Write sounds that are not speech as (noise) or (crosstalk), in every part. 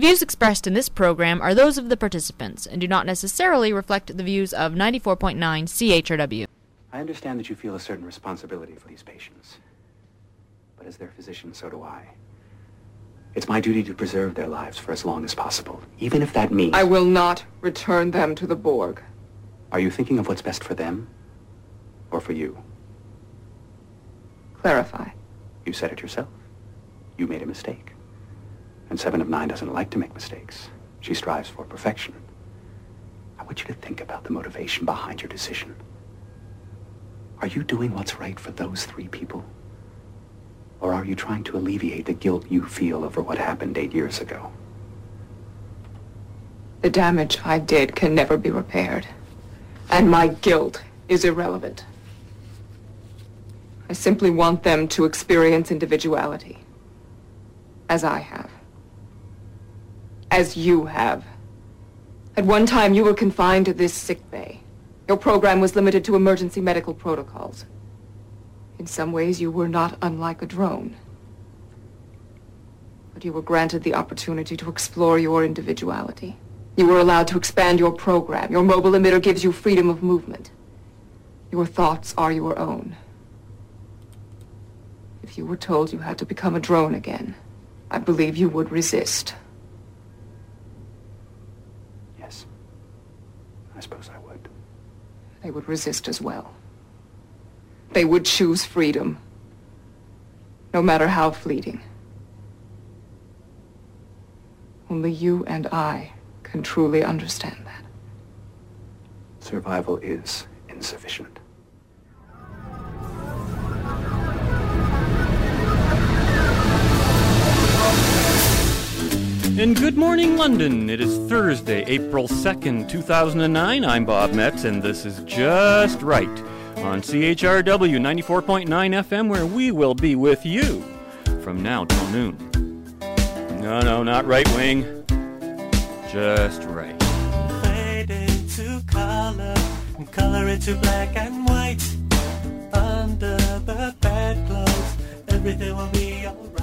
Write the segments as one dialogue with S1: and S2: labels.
S1: The views expressed in this program are those of the participants and do not necessarily reflect the views of 94.9 CHRW.
S2: I understand that you feel a certain responsibility for these patients. But as their physician, so do I. It's my duty to preserve their lives for as long as possible, even if that means... I
S3: will not return them to the Borg.
S2: Are you thinking of what's best for them? Or for you?
S3: Clarify.
S2: You said it yourself. You made a mistake. And Seven of Nine doesn't like to make mistakes. She strives for perfection. I want you to think about the motivation behind your decision. Are you doing what's right for those three people? Or are you trying to alleviate the guilt you feel over what happened eight years ago?
S3: The damage I did can never be repaired. And my guilt is irrelevant. I simply want them to experience individuality, as I have as you have. At one time, you were confined to this sick bay. Your program was limited to emergency medical protocols. In some ways, you were not unlike a drone. But you were granted the opportunity to explore your individuality. You were allowed to expand your program. Your mobile emitter gives you freedom of movement. Your thoughts are your own. If you were told you had to become a drone again, I believe you would resist. they would resist as well. They would choose freedom, no matter how fleeting. Only you and I can truly understand that.
S2: Survival is insufficient.
S4: And good morning, London. It is Thursday, April 2nd, 2009. I'm Bob Metz, and this is Just Right on CHRW 94.9 FM, where we will be with you from now till noon. No, no, not right wing. Just right. Fade into color and color into black and white. Under the bedclothes, everything will be alright.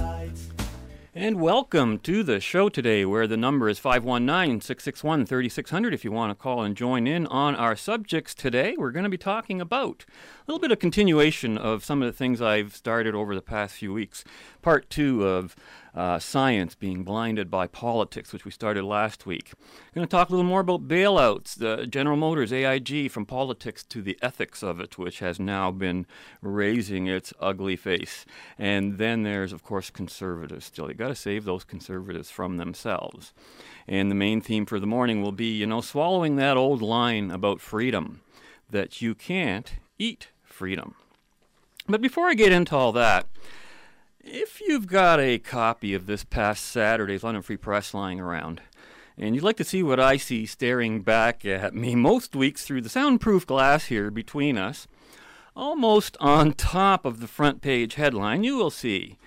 S4: And welcome to the show today, where the number is 519 661 3600 if you want to call and join in on our subjects today. We're going to be talking about a little bit of continuation of some of the things I've started over the past few weeks. Part two of uh, science being blinded by politics, which we started last week. I'm going to talk a little more about bailouts, the General Motors AIG, from politics to the ethics of it, which has now been raising its ugly face. And then there's, of course, conservatives still. You've got to save those conservatives from themselves. And the main theme for the morning will be, you know, swallowing that old line about freedom that you can't eat freedom. But before I get into all that, if you've got a copy of this past Saturday's London Free Press lying around, and you'd like to see what I see staring back at me most weeks through the soundproof glass here between us, almost on top of the front page headline, you will see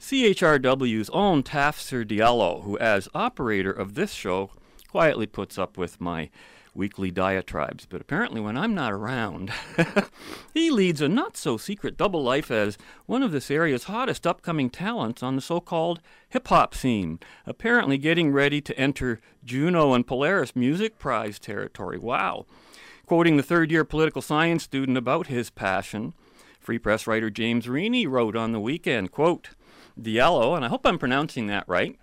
S4: CHRW's own Tafsir Diallo, who, as operator of this show, quietly puts up with my weekly diatribes, but apparently when I'm not around, (laughs) he leads a not so secret double life as one of this area's hottest upcoming talents on the so called hip hop scene, apparently getting ready to enter Juno and Polaris Music Prize territory. Wow. Quoting the third year political science student about his passion, Free Press writer James Reaney wrote on the weekend, quote, Diallo, and I hope I'm pronouncing that right,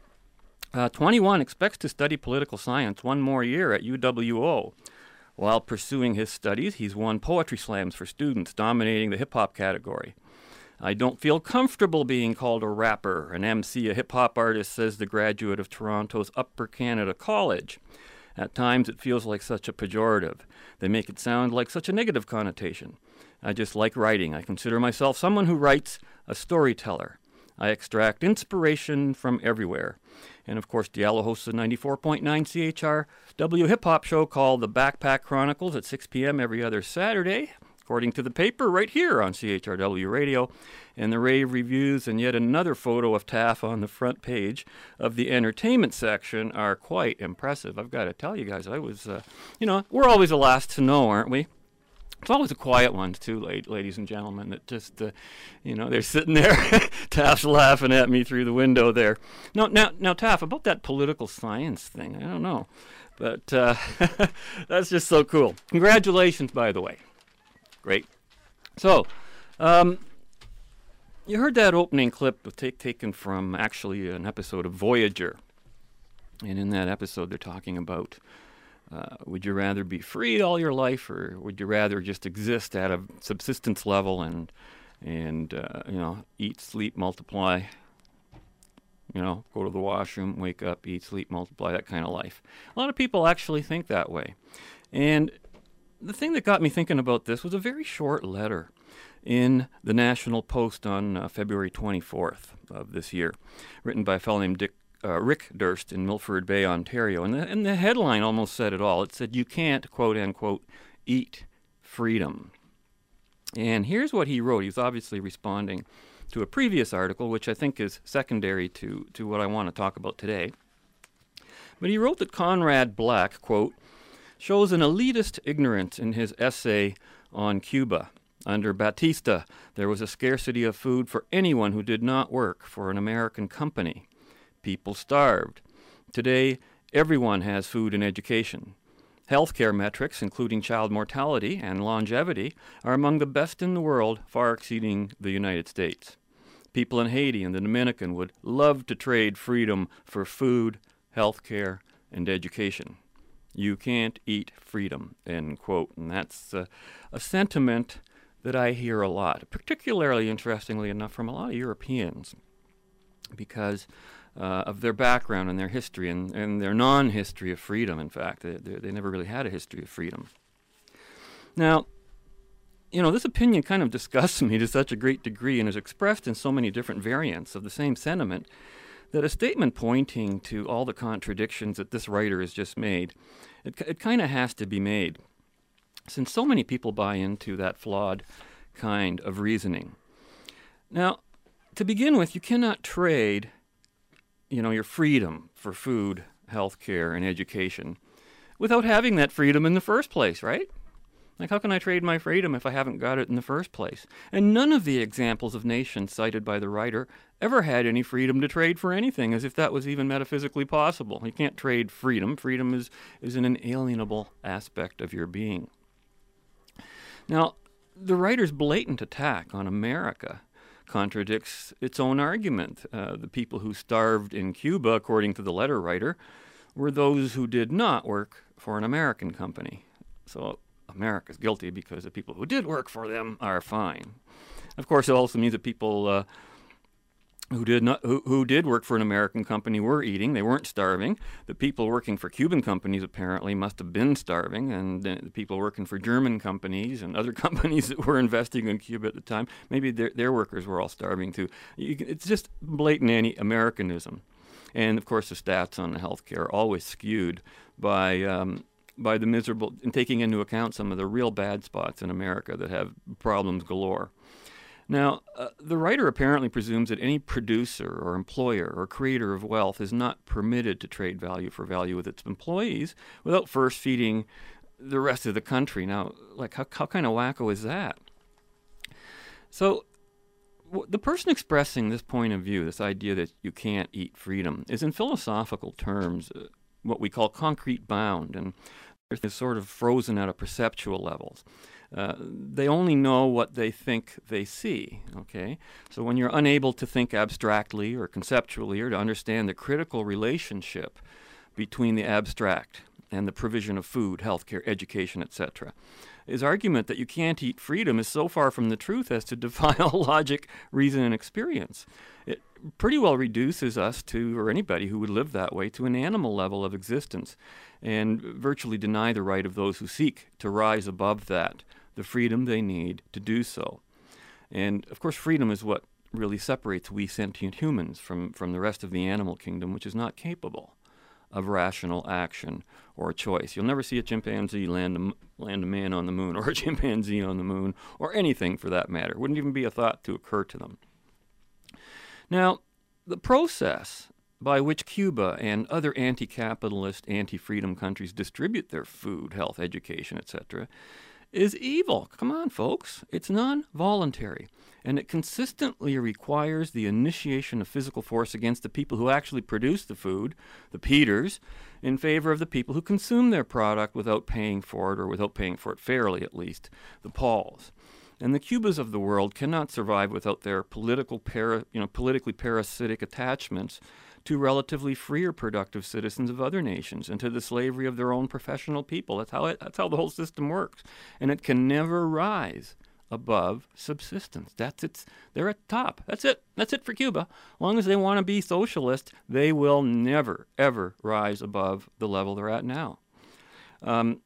S4: uh, 21 expects to study political science one more year at UWO. While pursuing his studies, he's won poetry slams for students, dominating the hip hop category. I don't feel comfortable being called a rapper, an MC, a hip hop artist, says the graduate of Toronto's Upper Canada College. At times, it feels like such a pejorative. They make it sound like such a negative connotation. I just like writing. I consider myself someone who writes, a storyteller. I extract inspiration from everywhere. And of course, Diallo hosts a 94.9 CHRW hip hop show called The Backpack Chronicles at 6 p.m. every other Saturday, according to the paper right here on CHRW Radio. And the rave reviews and yet another photo of Taff on the front page of the entertainment section are quite impressive. I've got to tell you guys, I was, uh, you know, we're always the last to know, aren't we? It's always the quiet ones too, ladies and gentlemen, that just, uh, you know, they're sitting there. (laughs) Taft's laughing at me through the window there. No, now, now, Taft, about that political science thing, I don't know, but uh, (laughs) that's just so cool. Congratulations, by the way. Great. So, um, you heard that opening clip take, taken from actually an episode of Voyager, and in that episode, they're talking about uh, would you rather be free all your life, or would you rather just exist at a subsistence level and and uh, you know eat, sleep, multiply? You know, go to the washroom, wake up, eat, sleep, multiply, that kind of life. A lot of people actually think that way. And the thing that got me thinking about this was a very short letter in the National Post on uh, February 24th of this year, written by a fellow named Dick uh, Rick Durst in Milford Bay, Ontario. And the, and the headline almost said it all. It said, You can't, quote unquote, eat freedom. And here's what he wrote. He was obviously responding to a previous article, which I think is secondary to, to what I want to talk about today. But he wrote that Conrad Black, quote, shows an elitist ignorance in his essay on Cuba. Under Batista, there was a scarcity of food for anyone who did not work for an American company people starved. Today, everyone has food and education. Healthcare metrics, including child mortality and longevity, are among the best in the world, far exceeding the United States. People in Haiti and the Dominican would love to trade freedom for food, healthcare, and education. You can't eat freedom, end quote. And that's uh, a sentiment that I hear a lot, particularly interestingly enough from a lot of Europeans, because uh, of their background and their history and, and their non history of freedom, in fact. They, they, they, never really had a history of freedom. Now, you know, this opinion kind of (laughs) disgusts me to such a great degree and is expressed in so many different variants of the same sentiment that a statement pointing to all the contradictions that this writer has just made, it, it kind of has to be made, since so many people buy into that flawed kind of reasoning. Now, to begin with, you cannot trade you know, your freedom for food, health care, and education without having that freedom in the first place, right? Like, how can I trade my freedom if I haven't got it in the first place? And none of the examples of nations cited by the writer ever had any freedom to trade for anything, as if that was even metaphysically possible. You can't trade freedom. Freedom is, is an inalienable aspect of your being. Now, the writer's blatant attack on America contradicts its own argument. Uh, the people who starved in Cuba, according to the letter writer, were those who did not work for an American company. So America's guilty because the people who did work for them are fine. Of course, it also means that people. Uh, who did not who, who did work for an American company were eating. They weren't starving. The people working for Cuban companies apparently must have been starving, and the people working for German companies and other (laughs) companies that were investing in Cuba at the time, maybe their, their workers were all starving too. it's just blatant anti-Americanism, and of course the stats on the healthcare always skewed by. Um, by the miserable and taking into account some of the real bad spots in America that have problems galore. Now, uh, the writer apparently presumes that any producer or employer or creator of wealth is not permitted to trade value for value with its employees without first feeding the rest of the country. Now, like, how, how kind of wacko is that? So, w- the person expressing this point of view, this idea that you can't eat freedom, is in philosophical terms uh, what we call concrete bound, and is sort of frozen at a perceptual levels. Uh, they only know what they think they see. Okay, so when you're unable to think abstractly or conceptually or to understand the critical relationship between the abstract and the provision of food, healthcare, education, etc. His argument that you can't eat freedom is so far from the truth as to (laughs) defy all logic, reason, and experience. It pretty well reduces us to, or anybody who would live that way, to an animal level of existence and virtually deny the right of those who seek to rise above that the freedom they need to do so. And of course, freedom is what really separates we sentient humans from, from the rest of the animal kingdom, which is not capable of rational action or choice. You'll never see a chimpanzee land a, land a man on the moon (laughs) or a chimpanzee on the moon or anything for that matter. It wouldn't even be a thought to occur to them. Now, the process by which Cuba and other anti capitalist, anti freedom countries distribute their food, health, education, etc., is evil. Come on, folks. It's non voluntary, and it consistently requires the initiation of physical force against the people who actually produce the food, the Peters, in favor of the people who consume their product without paying for it, or without paying for it fairly at least, the Pauls. And the Cubas of the world cannot survive without their political para, you know, politically parasitic attachments to relatively freer productive citizens of other nations and to the slavery of their own professional people. That's how, it, that's how the whole system works. And it can never rise above subsistence. That's its they're at the top. That's it. That's it for Cuba. As long as they want to be socialist, they will never ever rise above the level they're at now. Um,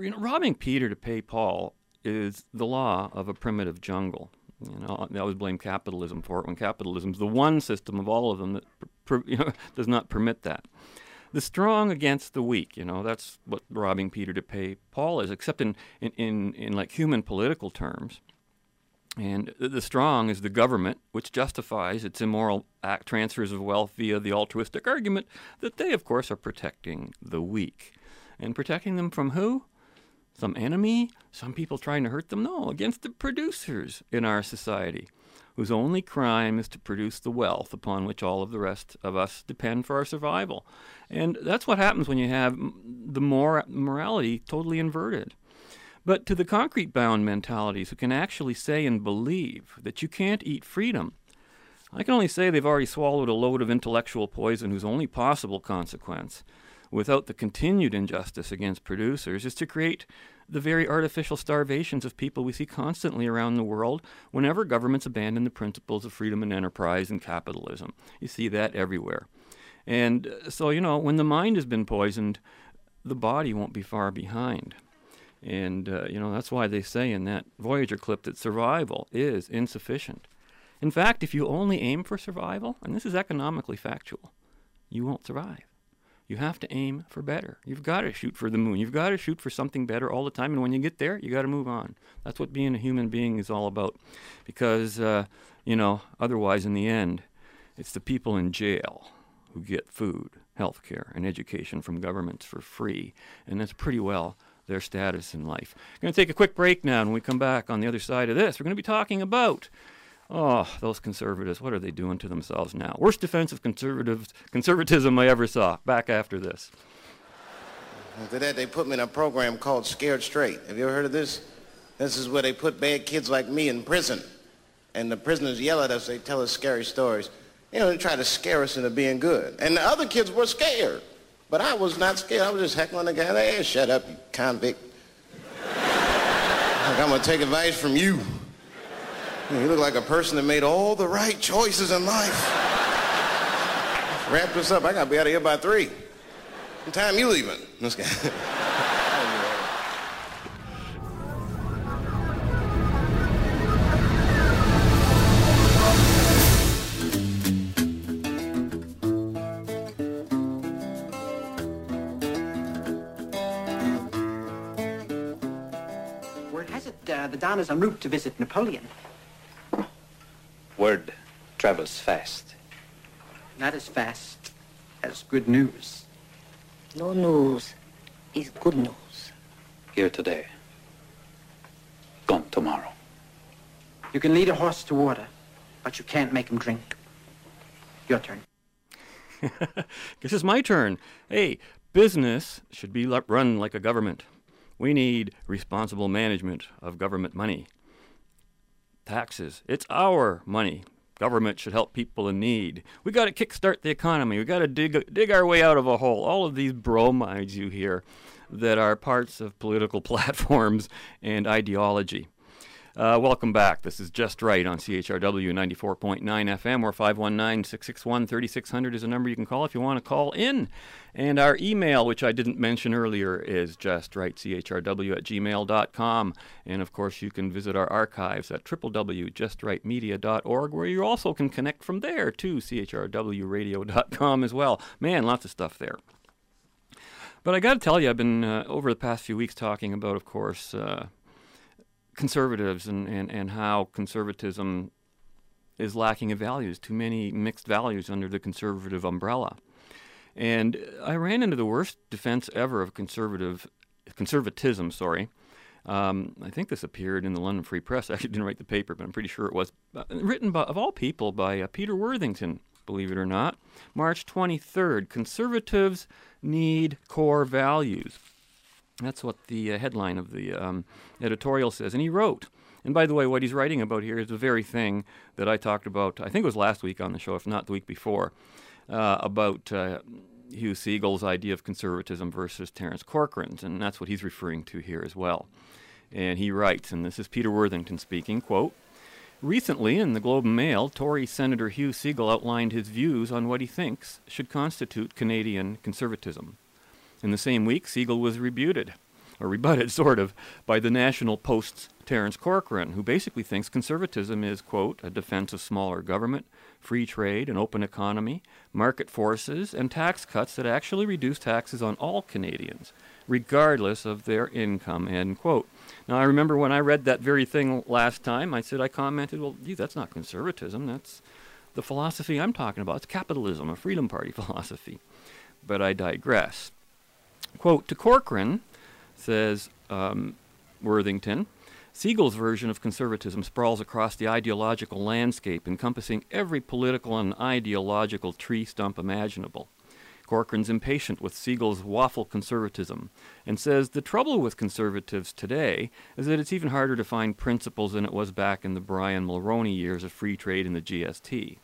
S4: you know, robbing Peter to pay Paul is the law of a primitive jungle. You know, they always blame capitalism for it when capitalism's the one system of all of them that per, (laughs) you know, does not permit that. The strong against the weak, you know, that's what robbing Peter to pay Paul is, except in, in, in, in like human political terms. And the strong is the government, which justifies its immoral act transfers of wealth via the altruistic argument that they, of course, are protecting the weak. And protecting them from who? some enemy, some people trying to hurt them. No, against the producers in our society, whose only crime is to produce the wealth upon which all of the rest of us depend for our survival. And that's what happens when you have the mor- morality totally inverted. But to the concrete bound mentalities who can actually say and believe that you can't eat freedom, I can only say they've already swallowed a load of intellectual poison whose only possible consequence without the continued injustice against producers is to create the very artificial starvations of people we see constantly around the world whenever governments abandon the principles of freedom and enterprise and capitalism. You see that everywhere. And uh, so, you know, when the mind has been poisoned, the body won't be far behind. And, uh, you know, that's why they say in that Voyager clip that survival is insufficient. In fact, if you only aim for survival, and this is economically factual, you won't survive. You have to aim for better. You've got to shoot for the moon. You've got to shoot for something better all the time. And when you get there, you got to move on. That's what being a human being is all about. Because, uh, you know, otherwise, in the end, it's the people in jail who get food, health care, and education from governments for free. And that's pretty well their status in life. We're going to take a quick break now. When we come back on the other side of this, we're going to be talking about Oh, those conservatives, what are they doing to themselves now? Worst defense of conservatives, conservatism I ever saw, back after this.
S5: After that, they put me in a program called Scared Straight. Have you ever heard of this? This is where they put bad kids like me in prison. And the prisoners yell at us, they tell us scary stories. You know, they try to scare us into being good. And the other kids were scared. But I was not scared. I was just heckling the guy. Hey, shut up, you convict. like, (laughs) I'm going to take advice from you. You look like a person that made all the right choices in life. Wrap this up. I gotta be out of here by three. What time you leaving? This guy.
S6: Word has it uh, the Don is en route to visit Napoleon
S7: word travels fast.
S6: Not as fast as good news.
S8: No news is good news.
S7: Here today, gone tomorrow.
S3: You can lead a horse to water, but you can't make him drink. Your turn.
S4: (laughs) Guess it's my turn. Hey, business should be run like a government. We need responsible management of government money taxes. It's our money. Government should help people in need. We got to kickstart the economy. We got to dig dig our way out of a hole. All of these bromides you hear that are parts of political (laughs) platforms and ideology. Uh, welcome back. This is Just Right on CHRW 94.9 FM or 519 661 3600 is a number you can call if you want to call in. And our email, which I didn't mention earlier, is justrightchrw at gmail.com. And of course, you can visit our archives at www.justrightmedia.org, where you also can connect from there to chrwradio.com as well. Man, lots of stuff there. But I got to tell you, I've been uh, over the past few weeks talking about, of course, uh, conservatives and, and, and how conservatism is lacking of values, too many mixed values under the conservative umbrella. And I ran into the worst defense ever of conservative conservatism, sorry. Um, I think this appeared in the London Free Press. (laughs) I actually didn't write the paper, but I'm pretty sure it was uh, written by, of all people by uh, Peter Worthington, believe it or not. March 23rd Conservatives need core values. That's what the uh, headline of the um, editorial says. And he wrote. And by the way, what he's writing about here is the very thing that I talked about, I think it was last week on the show, if not the week before, uh, about uh, Hugh Segal's idea of conservatism versus Terence Corcoran's. And that's what he's referring to here as well. And he writes, and this is Peter Worthington speaking, quote, Recently, in the Globe and Mail, Tory Senator Hugh Segal outlined his views on what he thinks should constitute Canadian conservatism. In the same week, Segal was rebutted, or rebutted, (laughs) sort of, by the National Post's Terence Corcoran, who basically thinks conservatism is, quote, a defense of smaller government, free trade, an open economy, market forces, and tax cuts that actually reduce taxes on all Canadians, regardless of their income, end quote. Now, I remember when I read that very thing last time, I said, I commented, well, gee, that's not conservatism. That's the philosophy I'm talking about. It's capitalism, a Freedom Party (laughs) philosophy. But I digress. Quote To Corcoran, says um, Worthington, Segal's version of conservatism sprawls across the ideological landscape, encompassing every political and ideological tree stump imaginable. Corcoran's impatient with Segal's waffle conservatism and says the trouble with conservatives today is that it's even harder to find principles than it was back in the Brian Mulroney years of free trade and the GST.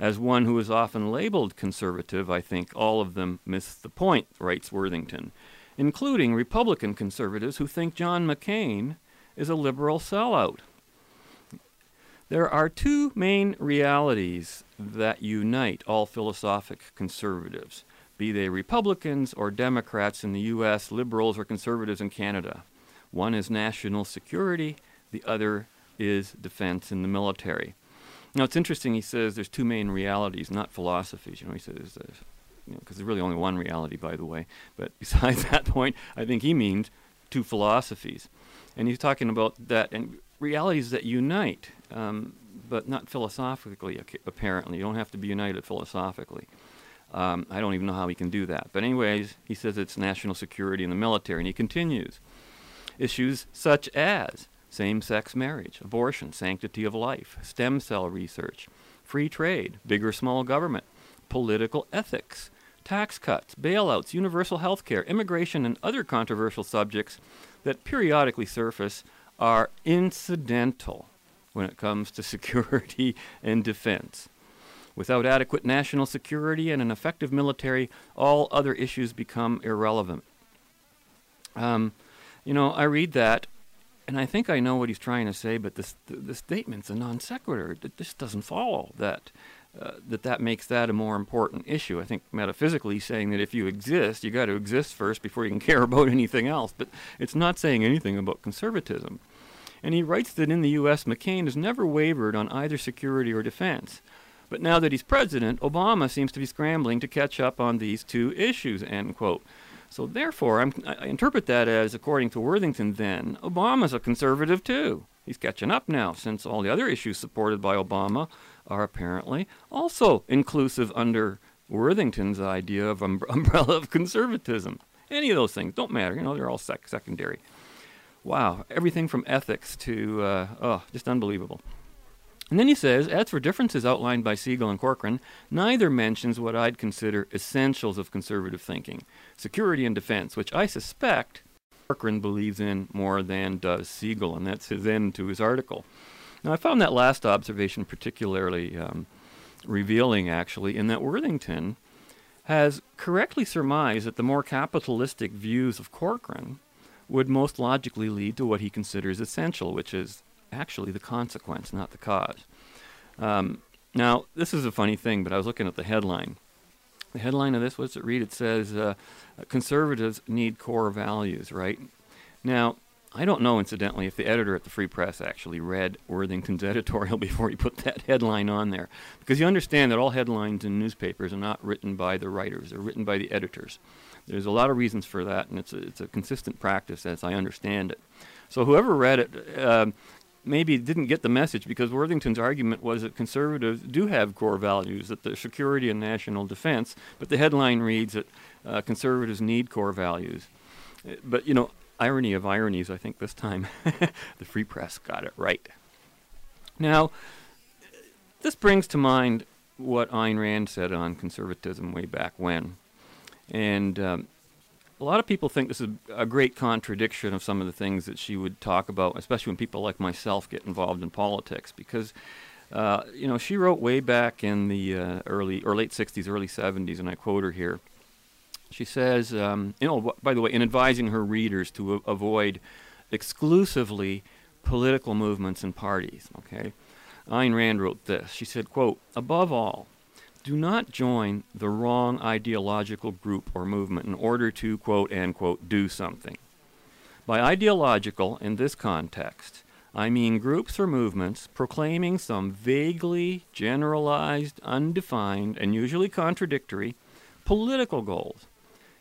S4: As one who is often labeled conservative, I think all of them miss the point, writes Worthington, including Republican conservatives who think John McCain is a liberal sellout. There are two main realities that unite all philosophic conservatives, be they Republicans or Democrats in the U.S., liberals or conservatives in Canada. One is national security, the other is defense in the military. Now it's interesting. He says there's two main realities, not philosophies. You know, he says you know because there's really only one reality, by the way. But besides (laughs) that point, I think he means two philosophies, and he's talking about that and realities that unite, um, but not philosophically. Apparently, you don't have to be united philosophically. Um, I don't even know how he can do that. But anyways, he says it's national security and the military, and he continues. Issues such as same sex marriage, abortion, sanctity of life, stem cell research, free trade, big or small government, political ethics, tax cuts, bailouts, universal health care, immigration, and other controversial subjects that periodically surface are incidental when it comes to (laughs) security and defense. Without adequate national security and an effective military, all other issues become irrelevant. Um, you know, I read that and I think I know what he's trying to say, but this the, the statement's a non sequitur. It just doesn't follow that. Uh, that that makes that a more important issue. I think metaphysically saying that if you exist, you got to exist first before you can (laughs) care about anything else. But it's not saying anything about conservatism. And he writes that in the U.S., McCain has never wavered on either security or defense. But now that he's president, Obama seems to be scrambling to catch up on these two issues, end quote. So therefore, I'm, i interpret that as, according to Worthington, then Obama's a conservative too. He's catching up now, since all the other issues supported by Obama are apparently also inclusive under Worthington's idea of um, (laughs) umbrella of conservatism. Any of those things don't matter. You know, they're all sec- secondary. Wow, everything from ethics to uh, oh, just unbelievable. And then he says, as for differences outlined by Segal and Corcoran, neither mentions what I'd consider essentials of conservative thinking security and defense, which I suspect Corcoran believes in more than does Segal, and that's his end to his article. Now, I found that last observation particularly um, revealing, actually, in that Worthington has correctly surmised that the more capitalistic views of Corcoran would most logically lead to what he considers essential, which is actually the consequence, not the cause. Um, now, this is a funny thing, but I was looking at the headline. The headline of this, what's it read? It says, uh, Conservatives Need Core Values, right? Now, I don't know, incidentally, if the editor at the Free Press actually read Worthington's (laughs) editorial before he put that headline on there. Because you understand that all headlines in newspapers are not written by the writers, they're written by the editors. There's a lot of reasons for that, and it's a, it's a consistent practice as I understand it. So whoever read it um, maybe didn't get the message because Worthington's argument was that conservatives do have core values, that the security and national defense, but the headline reads that uh, conservatives need core values. Uh, but, you know, irony of ironies, I think this time (laughs) the Free Press got it right. Now, this brings to mind what Ayn Rand said on conservatism way back when. And um, a lot of people think this is a great contradiction of some of the things that she would talk about, especially when people like myself get involved in politics, because. Uh, you know, she wrote way back in the uh, early or late 60s, early 70s, and I quote her here. She says, um, you know, by the way, in advising her readers to a- avoid exclusively political movements and parties, okay? Ayn Rand wrote this. She said, quote, above all, do not join the wrong ideological group or movement in order to, quote, unquote quote, do something. By ideological, in this context, I mean groups or movements proclaiming some vaguely generalized, undefined, and usually contradictory political goals.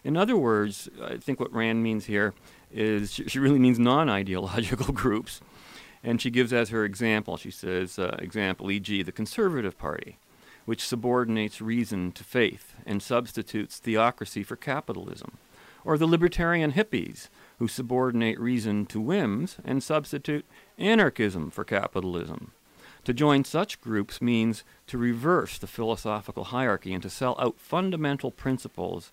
S4: In other words, I think what Rand means here is she, (laughs) she really means non ideological (laughs) groups. And she gives as her example, she says, uh, example, e.g., the Conservative Party which subordinates reason to faith and substitutes theocracy for capitalism, or the libertarian hippies, who subordinate reason to whims and substitute anarchism for capitalism. To join such groups means to reverse the philosophical hierarchy and to sell out fundamental principles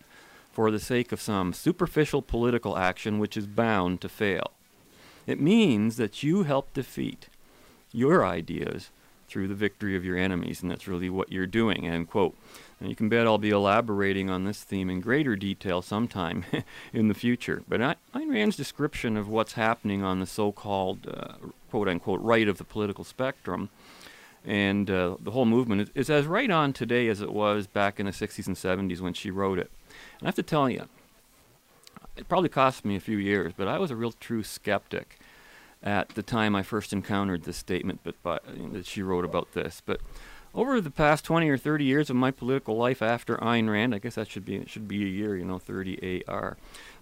S4: for the sake of some superficial political action which is bound to fail. It means that you help defeat your ideas through the victory of your enemies, and that's really what you're doing. End quote. And you can bet I'll be elaborating on this theme in greater detail sometime (laughs) in the future. But Ayn Rand's description of what's happening on the so-called uh, quote-unquote right of the political spectrum and uh, the whole movement is, is, as right on today as it was back in the 60s and 70s when she wrote it. And I have to tell you, it probably cost me a few years, but I was a real true skeptic at the time I first encountered this statement but by, that she wrote about this. But over the past 20 or 30 years of my political life after Ayn Rand, I guess that should be should be a year, you know, 30 AR.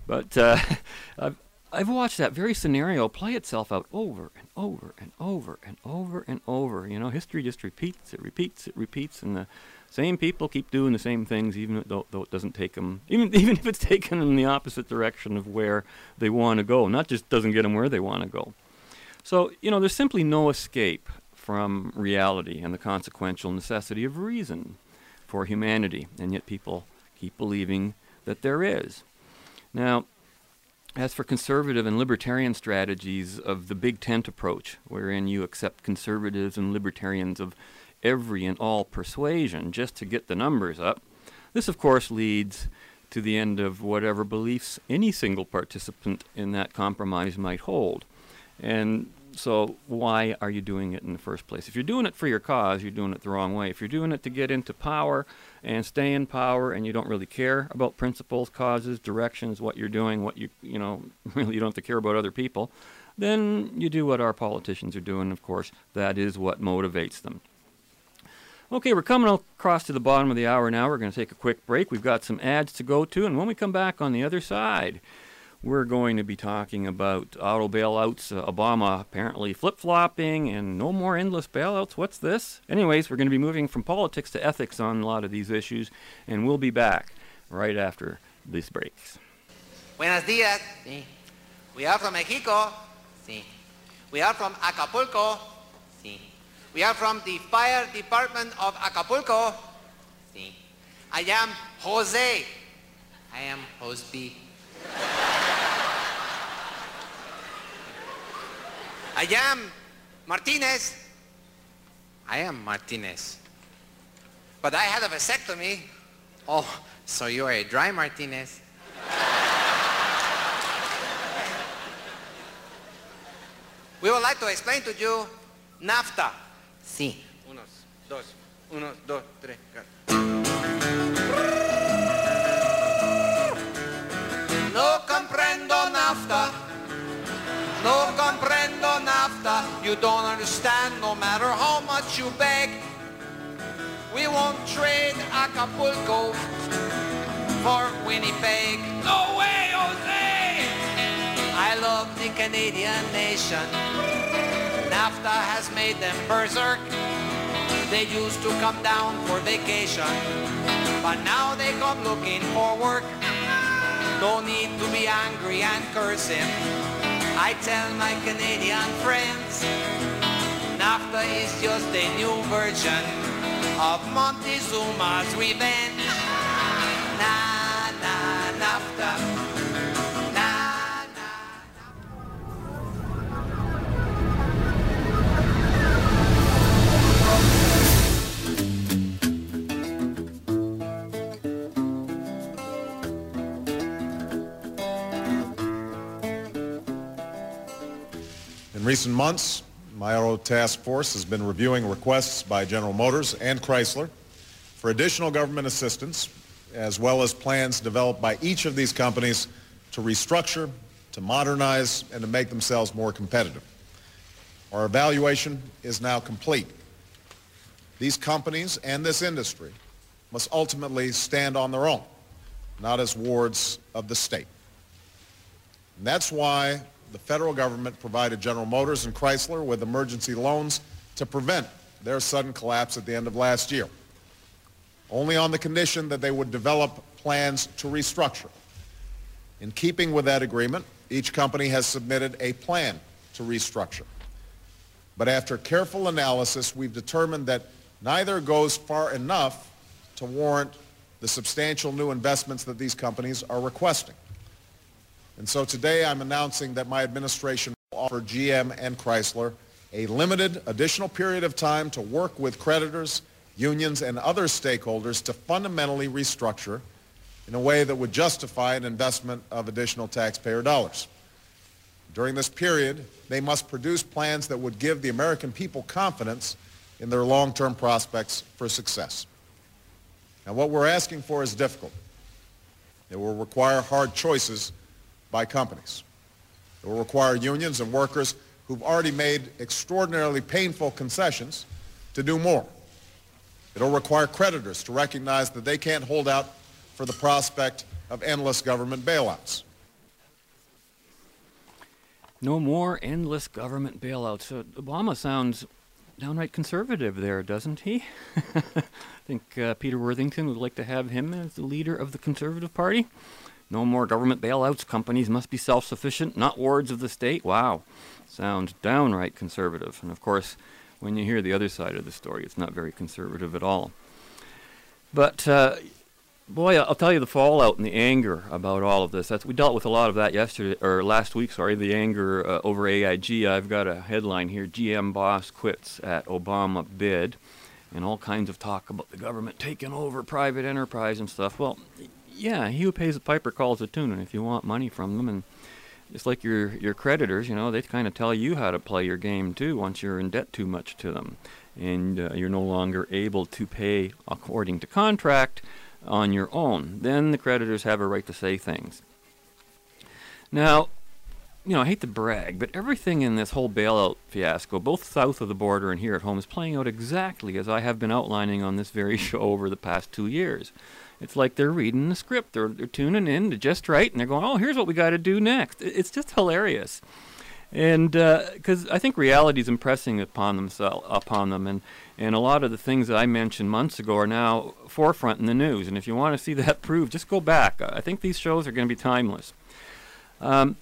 S4: But uh, (laughs) I've, I've watched that very scenario play itself out over and over and over and over and over. You know, history just repeats, it repeats, it repeats, and the same people keep doing the same things, even though, though it doesn't take them, even, (laughs) even if it's taken them in the opposite direction of where they want to go. Not just doesn't get them where they want to go. So, you know, there's simply no escape from reality and the consequential necessity of reason for humanity, and yet people keep believing that there is. Now, as for conservative and libertarian strategies of the big tent approach, wherein you accept conservatives and libertarians of every and all persuasion just to get the numbers up, this of course leads to the end of whatever beliefs any single participant in that compromise might hold. And so why are you doing it in the first place? If you're doing it for your cause, you're doing it the wrong way. If you're doing it to get into power and stay in power and you don't really care about principles, causes, directions, what you're doing, what you you know, (laughs) really you don't have to care about other people, then you do what our politicians are doing, of course. That is what motivates them. Okay, we're coming across to the bottom of the hour now. We're going to take a quick break. We've got some ads to go to, and when we come back on the other side, we're going to be talking about auto bailouts, uh, Obama apparently flip flopping, and no more endless bailouts. What's this? Anyways, we're going to be moving from politics to ethics on a lot of these issues, and we'll be back right after these breaks.
S9: Buenos dias. Sí. We are from Mexico. Sí. We are from Acapulco. Sí. We are from the fire department of Acapulco. Sí. I am Jose.
S10: I am Jose. B. (laughs)
S9: I am Martinez.
S10: I am Martinez.
S9: But I had a vasectomy.
S10: Oh, so you are a dry Martinez.
S9: we would like to explain to you NAFTA.
S11: Sí. Unos, dos, uno, dos, tres,
S12: cuatro. No comprendo NAFTA. No comprendo nafta. You don't understand no matter how much you beg. We won't trade Acapulco for Winnipeg. No way, Jose! I love the Canadian nation. NAFTA has made them berserk. They used to come down for vacation, but now they come looking for work. No need to be angry and curse him. I tell my Canadian friends, NAFTA is just a new version of Montezuma's revenge.
S13: In recent months, my auto Task Force has been reviewing requests by General Motors and Chrysler for additional government assistance, as well as plans developed by each of these companies to restructure, to modernize, and to make themselves more competitive. Our evaluation is now complete. These companies and this industry must ultimately stand on their own, not as wards of the state. And that's why the federal government provided General Motors and Chrysler with emergency loans to prevent their sudden collapse at the end of last year, only on the condition that they would develop plans to restructure. In keeping with that agreement, each company has submitted a plan to restructure. But after careful analysis, we've determined that neither goes far enough to warrant the substantial new investments that these companies are requesting. And so today I'm announcing that my administration will offer GM and Chrysler a limited additional period of time to work with creditors, unions, and other stakeholders to fundamentally restructure in a way that would justify an investment of additional taxpayer dollars. During this period, they must produce plans that would give the American people confidence in their long-term prospects for success. Now, what we're asking for is difficult. It will require hard choices by companies. It will require unions and workers who've already made extraordinarily painful concessions to do more. It'll require creditors to recognize that they can't hold out for the prospect of endless government bailouts.
S4: No more endless government bailouts. Obama sounds downright conservative there, doesn't he? (laughs) I think uh, Peter Worthington would like to have him as the leader of the Conservative Party. No more government bailouts. Companies must be self sufficient, not wards of the state. Wow. Sounds downright conservative. And of course, when you hear the other side of the story, it's not very conservative at all. But uh, boy, I'll tell you the fallout and the anger about all of this. That's, we dealt with a lot of that yesterday or last week. Sorry, the anger uh, over AIG. I've got a headline here: GM boss quits at Obama bid, and all kinds of talk about the government taking over private enterprise and stuff. Well, yeah, he who pays the piper calls the tune, and if you want money from them, and it's like your your creditors, you know, they kind of tell you how to play your game too once you're in debt too much to them, and uh, you're no longer able to pay according to contract on your own. Then the creditors have a right to say things. Now, you know, I hate to brag, but everything in this whole bailout fiasco, both south of the border and here at home, is playing out exactly as I have been outlining on this very (laughs) show over the past two years. It's like they're reading the script. They're, they're tuning in to just right, and they're going, "Oh, here's what we got to do next." It's just hilarious, and because uh, I think reality is impressing upon themselves, upon them, and and a lot of the things that I mentioned months ago are now forefront in the news. And if you want to see (laughs) that proved, just go back. I think these shows are going to be timeless. Um,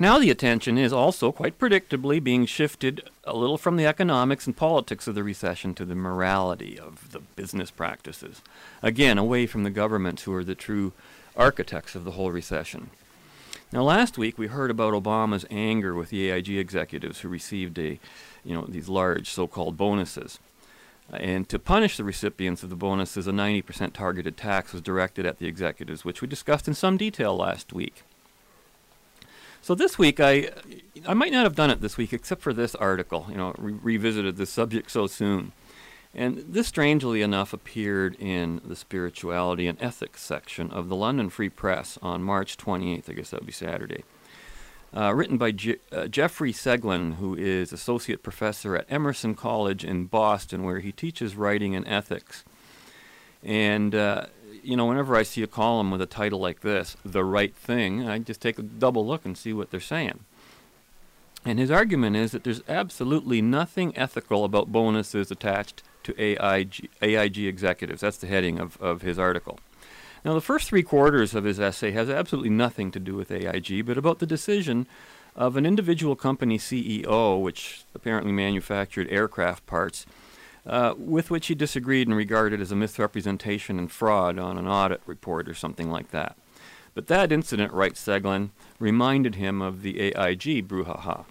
S4: now, the attention is also quite predictably being shifted a little from the economics and politics of the recession to the morality of the business practices. Again, away from the governments who are the true architects of the whole recession. Now, last week we heard about Obama's anger with the AIG executives who received a, you know, these large so-called bonuses. And to punish the recipients of the bonuses, a 90% targeted tax was directed at the executives, which we discussed in some detail last week. So this week, I I might not have done it this week, except for this article. You know, re- revisited this subject so soon, and this strangely enough appeared in the spirituality and ethics section of the London Free Press on March 28th. I guess that would be Saturday. Uh, written by Je- uh, Jeffrey Seglin, who is associate professor at Emerson College in Boston, where he teaches writing and ethics. And uh, you know, whenever I see a column with a title like this, The Right Thing, I just take a double look and see what they're saying. And his argument is that there's absolutely nothing ethical about bonuses attached to AIG, AIG executives. That's the heading of, of his article. Now, the first three quarters of his essay has absolutely nothing to do with AIG, but about the decision of an individual company CEO, which apparently manufactured aircraft parts, uh, with which he disagreed and regarded as a misrepresentation and fraud on an audit report or something like that. But that incident, writes Seglin, reminded him of the AIG brouhaha.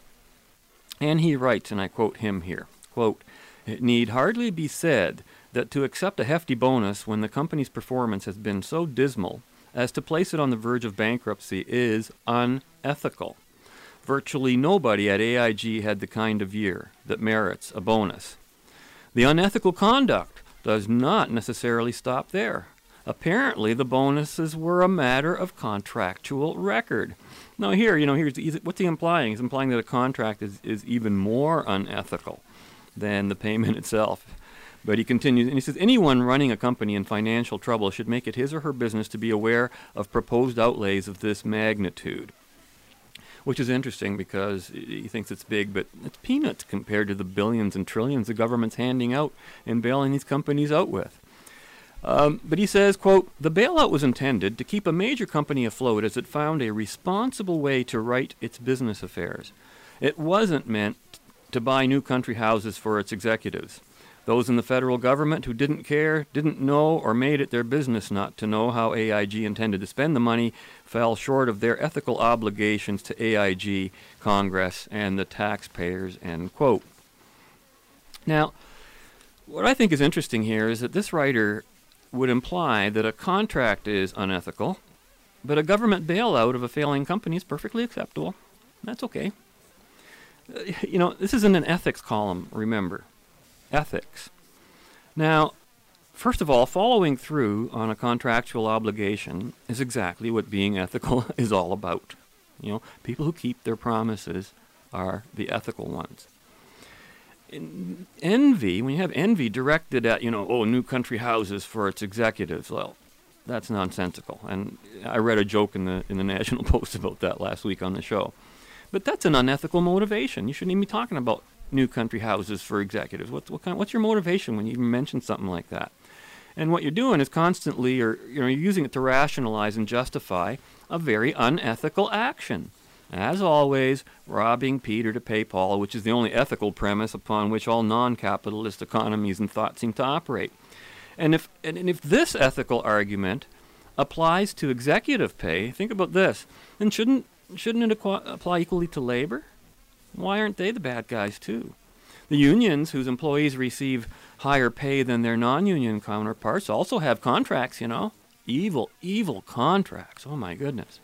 S4: And he writes, and I quote him here, quote, It need hardly be said that to accept a hefty bonus when the company's performance has been so dismal as to place it on the verge of bankruptcy is unethical. Virtually nobody at AIG had the kind of year that merits a bonus. The unethical conduct does not necessarily stop there. Apparently, the bonuses were a matter of contractual record. Now, here, you know, here's what's he implying? He's implying that a contract is, is even more unethical than the payment (laughs) itself. But he continues and he says anyone running a company in financial trouble should make it his or her business to be aware of proposed outlays of this magnitude which is interesting because he thinks it's big, but it's peanuts compared to the billions and trillions the government's handing out and bailing these companies out with. Um, but he says, quote, the bailout was intended to keep a major company afloat as it found a responsible way to right its business affairs. It wasn't meant to buy new country houses for its executives. Those in the federal government who didn't care, didn't know, or made it their business not to know how AIG intended to spend the money fell short of their ethical obligations to AIG, Congress, and the taxpayers, end quote. Now, what I think is interesting here is that this writer would imply that a contract is unethical, but a government bailout of a failing company is perfectly acceptable. That's okay. Uh, you know, this isn't an ethics column, remember ethics. Now, first of all, following through on a contractual obligation is exactly what being ethical (laughs) is all about. You know, people who keep their promises are the ethical ones. In envy, when you have envy directed at, you know, oh, new country houses for its executives, well, that's nonsensical. And I read a joke in the in the (laughs) National Post about that last week on the show. But that's an unethical motivation. You shouldn't even be talking about new country houses for executives? What, what kind of, what's your motivation when you mention something like that? And what you're doing is constantly, or you know, you're using it to rationalize and justify a very unethical action. As always, robbing Peter to pay Paul, which is the only ethical premise upon which all non-capitalist economies and thought seem to operate. And if and, and if this ethical argument applies to executive pay, think about this. Then shouldn't shouldn't it apply equally to labor? Why aren't they the bad guys, too? The unions, whose employees receive higher pay than their non union counterparts, also have contracts, you know. Evil, evil contracts. Oh, my goodness.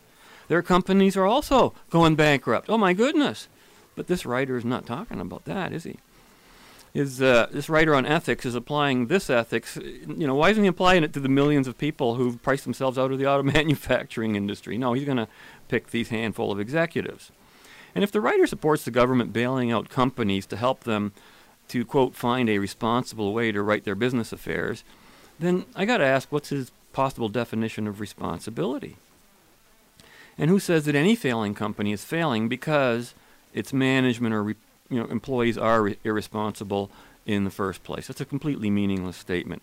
S4: Their companies are also going bankrupt. Oh, my goodness. But this writer is not talking about that, is he? Is uh, this writer on ethics is applying this ethics? You know, why isn't he applying it to the millions of people who've priced themselves out of the auto (laughs) manufacturing industry? No, he's going to pick these handful of executives. And if the writer supports the government bailing out companies to help them to, quote, find a responsible way to write their business affairs, then I got to ask what's his possible definition of responsibility? And who says that any failing company is failing because its management or re, you know, employees are re- irresponsible in the first place? That's a completely meaningless statement.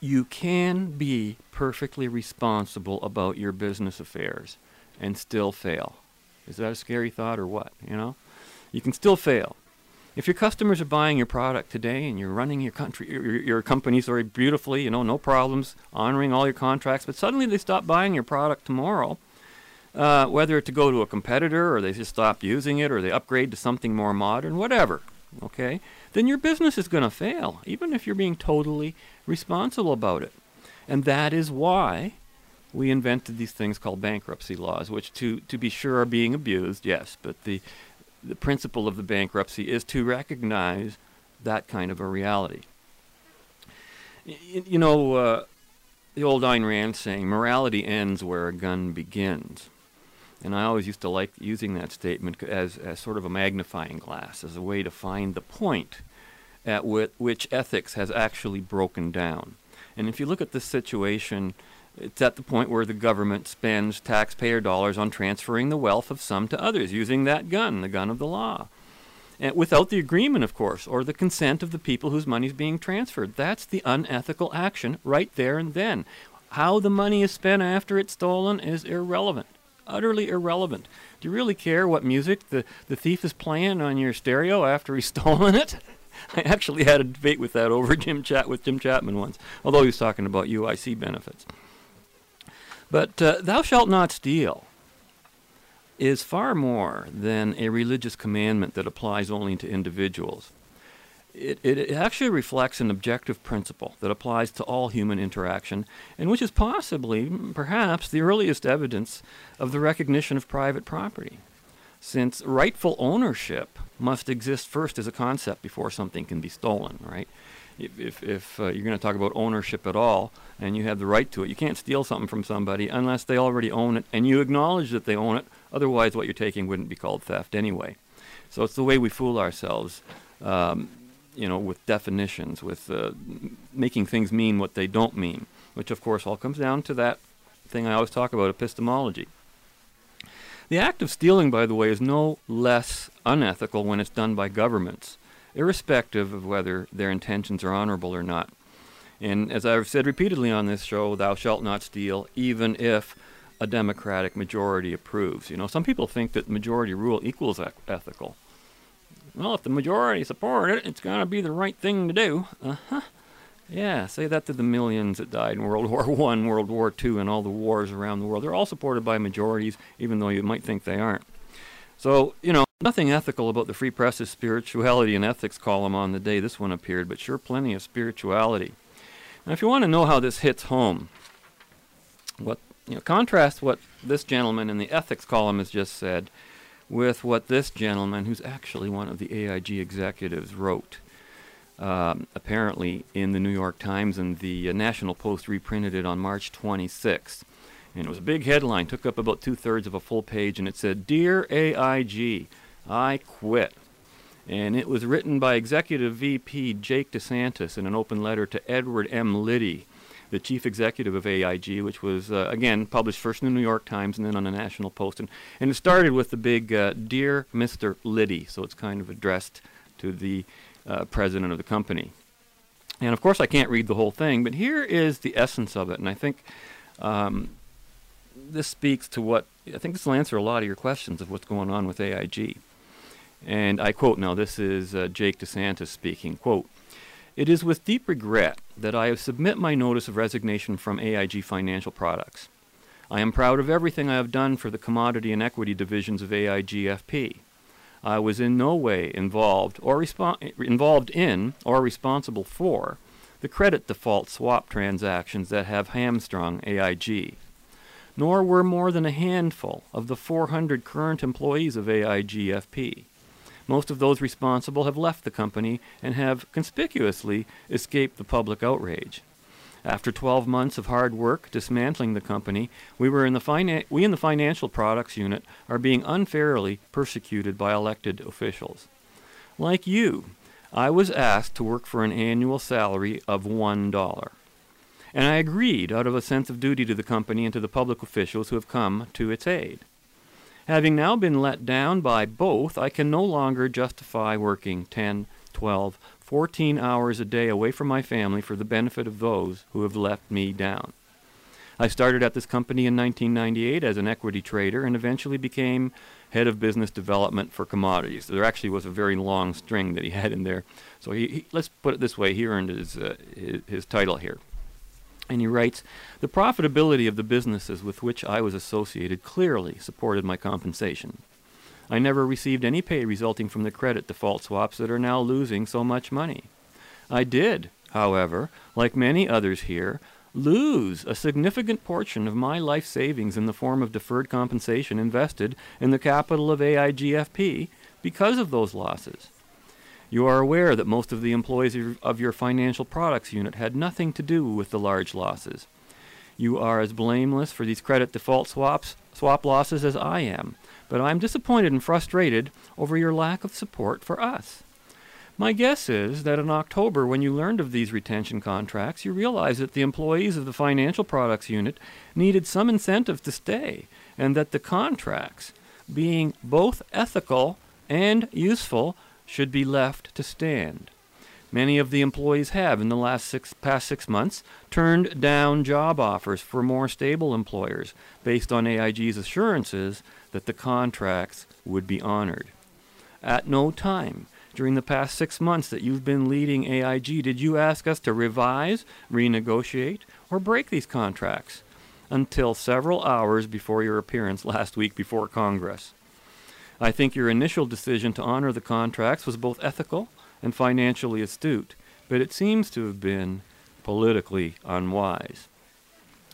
S4: You can be perfectly responsible about your business affairs and still fail. Is that a scary thought or what? You know, you can still fail. If your customers are buying your product today and you're running your country, your, your company, sorry, beautifully, you know, no problems, honoring all your contracts, but suddenly they stop buying your product tomorrow, uh, whether to go to a competitor or they just stop using it or they upgrade to something more modern, whatever, okay, then your business is going to fail, even if you're being totally responsible about it. And that is why we invented these things called bankruptcy laws, which to, to be sure are being abused, yes, but the, the principle of the bankruptcy is to recognize that kind of a reality. you know, uh, the old Ayn Rand saying, morality ends where a gun begins. And I always used to like using that statement as, as sort of a magnifying glass, as a way to find the point at which ethics has actually broken down. And if you look at this situation, it's at the point where the government spends taxpayer dollars on transferring the wealth of some to others using that gun, the gun of the law. And without the agreement, of course, or the consent of the people whose money is being transferred. That's the unethical action right there and then. How the money is spent after it's stolen is irrelevant, utterly irrelevant. Do you really care what music the, the thief is playing on your stereo after he's (laughs) stolen it? I actually had a debate with that over Jim Chat with Jim Chapman once, although he was talking about UIC benefits. But uh, thou shalt not steal is far more than a religious commandment that applies only to individuals. It, it, actually reflects an objective principle that applies to all human interaction, and which is possibly, mm, perhaps, the earliest evidence of the recognition of private property, since rightful ownership must exist first as a concept before something can be stolen, right? if, if uh, you're going to talk about ownership at all, and you have the right to it, you can't steal something from somebody unless they already own it and you acknowledge that they own it. Otherwise, what you're taking wouldn't be called theft anyway. So it's the way we fool ourselves, um, you know, with definitions, with uh, making things mean what they don't mean, which of course all comes down to that thing I always talk about epistemology. The act of stealing, by the way, is no less unethical when it's done by governments irrespective of whether their intentions are honorable or not. And as I've said repeatedly on this show, thou shalt not steal, even if a Democratic majority approves. You know, some people think that majority rule equals e- ethical. Well, if the majority support it, it's going to be the right thing to do. Uh huh. Yeah, say that to the millions that died in World (laughs) War One, World War Two, and all the wars around the world. They're all supported by majorities, even though you might think they aren't. So, you know, nothing ethical about the Free Press's spirituality and ethics column on the day this one appeared, but sure plenty of spirituality. Now, if you want to know how this hits home, what you know, contrast what this gentleman in the ethics column has just said with what this gentleman, who's actually one of the AIG executives, wrote. Um, apparently, in the New York Times, and the uh, National Post reprinted it on March 26th. And it was a big headline, took up about two thirds of a full page, and it said, Dear AIG, I quit. And it was written by Executive VP Jake DeSantis in an open letter to Edward M. Liddy, the chief executive of AIG, which was, uh, again, published first in the New York Times and then on the National Post. And, and it started with the big uh, Dear Mr. Liddy, so it's kind of addressed to the uh, president of the company. And of course, I can't read the whole thing, but here is the essence of it. And I think um, this speaks to what I think this will answer a lot of your questions of what's going on with AIG. And I quote now, this is uh, Jake DeSantis speaking, quote, It is with deep regret that I submit my notice of resignation from AIG Financial Products. I am proud of everything I have done for the commodity and equity divisions of AIG FP. I was in no way involved or respo- involved in or responsible for the credit default swap transactions that have hamstrung AIG nor were more than a handful of the 400 current employees of AIGFP. Most of those responsible have left the company and have conspicuously escaped the public outrage. After 12 months of hard work dismantling the company, we, were in the finan- we in the financial products unit are being unfairly persecuted by elected officials. Like you, I was asked to work for an annual salary of $1 and I agreed out of a sense of duty to the company and to the public officials who have come to its aid. Having now been let down by both, I can no longer justify working 10, 12, 14 hours a day away from my family for the benefit of those who have left me down. I started at this company in 1998 as an equity trader and eventually became head of business development for commodities. There actually was a very long string that he had in there. So he, he let's put it this way, he earned his, uh, his, his title here. And he writes The profitability of the businesses with which I was associated clearly supported my compensation. I never received any pay resulting from the credit default swaps that are now losing so much money. I did, however, like many others here, lose a significant portion of my life savings in the form of deferred compensation invested in the capital of AIGFP because of those losses. You are aware that most of the employees of your financial products unit had nothing to do with the large losses. You are as blameless for these credit default swaps, swap losses as I am, but I am disappointed and frustrated over your lack of support for us. My guess is that in October, when you learned of these retention contracts, you realized that the employees of the financial products unit needed some incentive to stay, and that the contracts, being both ethical and useful, should be left to stand. Many of the employees have, in the last six, past six months, turned down job offers for more stable employers based on AIG's assurances that the contracts would be honored. At no time during the past six months that you've been leading AIG did you ask us to revise, renegotiate, or break these contracts until several hours before your appearance last week before Congress. I think your initial decision to honor the contracts was both ethical and financially astute, but it seems to have been politically unwise.